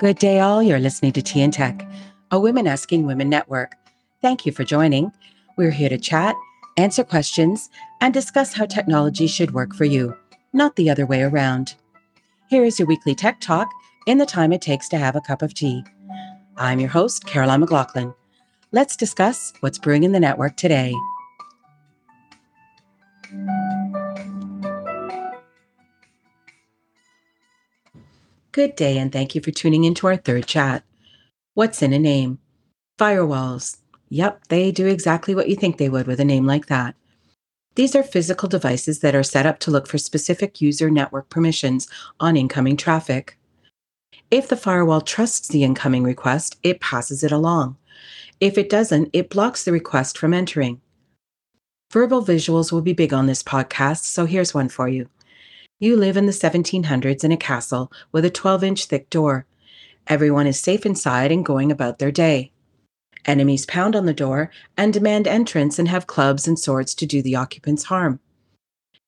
Good day, all. You're listening to Tea and Tech, a Women Asking Women network. Thank you for joining. We're here to chat, answer questions, and discuss how technology should work for you, not the other way around. Here is your weekly tech talk in the time it takes to have a cup of tea. I'm your host, Caroline McLaughlin. Let's discuss what's brewing in the network today. Good day, and thank you for tuning into our third chat. What's in a name? Firewalls. Yep, they do exactly what you think they would with a name like that. These are physical devices that are set up to look for specific user network permissions on incoming traffic. If the firewall trusts the incoming request, it passes it along. If it doesn't, it blocks the request from entering. Verbal visuals will be big on this podcast, so here's one for you. You live in the 1700s in a castle with a 12 inch thick door. Everyone is safe inside and going about their day. Enemies pound on the door and demand entrance and have clubs and swords to do the occupants harm.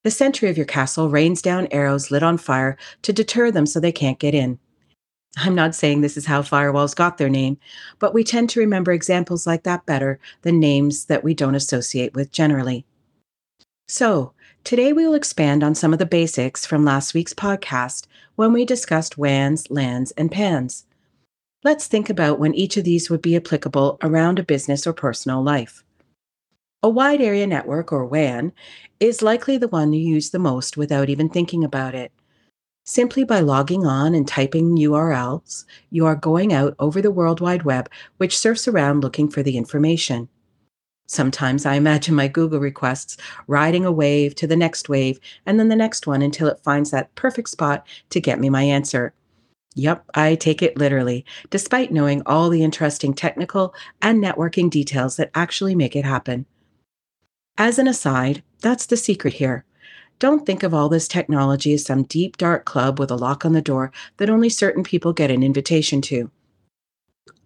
The sentry of your castle rains down arrows lit on fire to deter them so they can't get in. I'm not saying this is how firewalls got their name, but we tend to remember examples like that better than names that we don't associate with generally. So, Today, we will expand on some of the basics from last week's podcast when we discussed WANs, LANs, and PANs. Let's think about when each of these would be applicable around a business or personal life. A wide area network, or WAN, is likely the one you use the most without even thinking about it. Simply by logging on and typing URLs, you are going out over the World Wide Web, which surfs around looking for the information. Sometimes I imagine my Google requests riding a wave to the next wave and then the next one until it finds that perfect spot to get me my answer. Yep, I take it literally, despite knowing all the interesting technical and networking details that actually make it happen. As an aside, that's the secret here. Don't think of all this technology as some deep, dark club with a lock on the door that only certain people get an invitation to.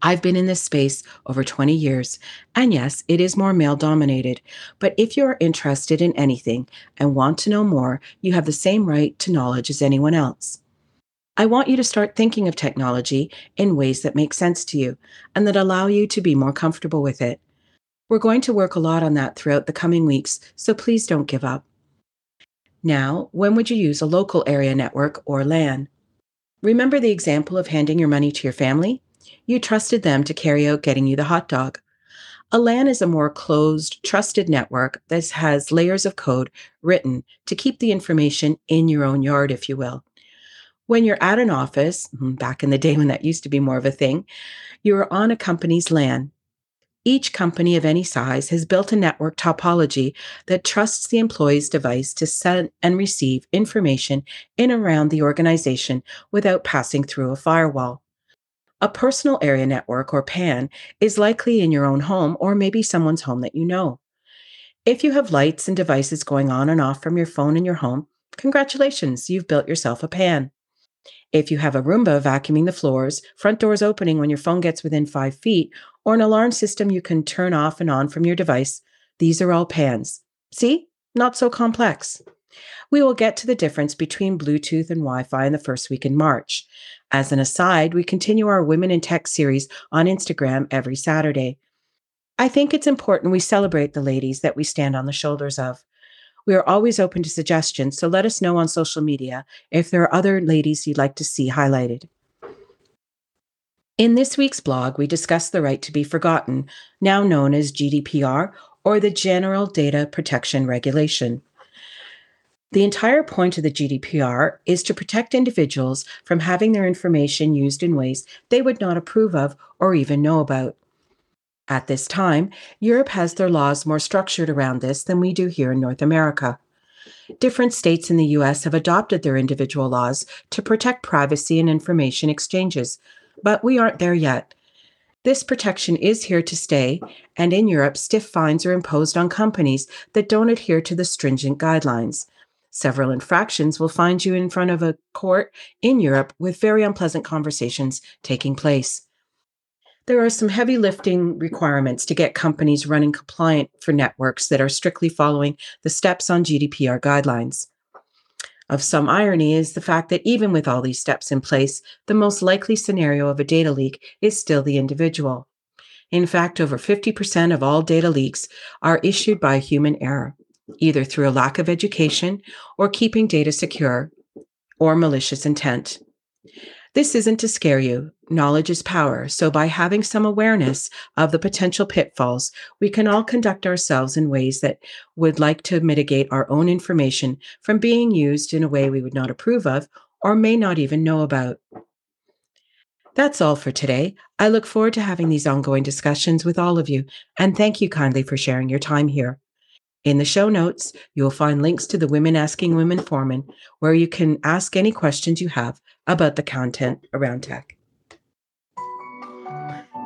I've been in this space over 20 years, and yes, it is more male dominated. But if you're interested in anything and want to know more, you have the same right to knowledge as anyone else. I want you to start thinking of technology in ways that make sense to you and that allow you to be more comfortable with it. We're going to work a lot on that throughout the coming weeks, so please don't give up. Now, when would you use a local area network or LAN? Remember the example of handing your money to your family? You trusted them to carry out getting you the hot dog. A LAN is a more closed, trusted network that has layers of code written to keep the information in your own yard, if you will. When you're at an office, hmm, back in the day when that used to be more of a thing, you're on a company's LAN. Each company of any size has built a network topology that trusts the employee's device to send and receive information in around the organization without passing through a firewall. A personal area network or PAN is likely in your own home or maybe someone's home that you know. If you have lights and devices going on and off from your phone in your home, congratulations, you've built yourself a PAN. If you have a Roomba vacuuming the floors, front doors opening when your phone gets within five feet, or an alarm system you can turn off and on from your device, these are all PANs. See? Not so complex. We will get to the difference between Bluetooth and Wi Fi in the first week in March. As an aside, we continue our Women in Tech series on Instagram every Saturday. I think it's important we celebrate the ladies that we stand on the shoulders of. We are always open to suggestions, so let us know on social media if there are other ladies you'd like to see highlighted. In this week's blog, we discuss the right to be forgotten, now known as GDPR or the General Data Protection Regulation. The entire point of the GDPR is to protect individuals from having their information used in ways they would not approve of or even know about. At this time, Europe has their laws more structured around this than we do here in North America. Different states in the US have adopted their individual laws to protect privacy and information exchanges, but we aren't there yet. This protection is here to stay, and in Europe, stiff fines are imposed on companies that don't adhere to the stringent guidelines. Several infractions will find you in front of a court in Europe with very unpleasant conversations taking place. There are some heavy lifting requirements to get companies running compliant for networks that are strictly following the steps on GDPR guidelines. Of some irony is the fact that even with all these steps in place, the most likely scenario of a data leak is still the individual. In fact, over 50% of all data leaks are issued by human error, either through a lack of education or keeping data secure or malicious intent. This isn't to scare you. Knowledge is power. So, by having some awareness of the potential pitfalls, we can all conduct ourselves in ways that would like to mitigate our own information from being used in a way we would not approve of or may not even know about. That's all for today. I look forward to having these ongoing discussions with all of you, and thank you kindly for sharing your time here. In the show notes, you will find links to the Women Asking Women Forum, where you can ask any questions you have about the content around tech.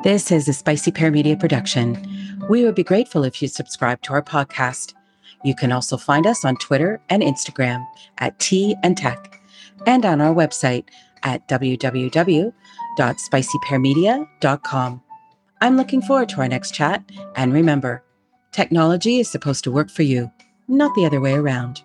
This is a Spicy Pear Media production. We would be grateful if you subscribe to our podcast. You can also find us on Twitter and Instagram at Tea and Tech, and on our website at www.spicypearmedia.com. I'm looking forward to our next chat, and remember, technology is supposed to work for you, not the other way around.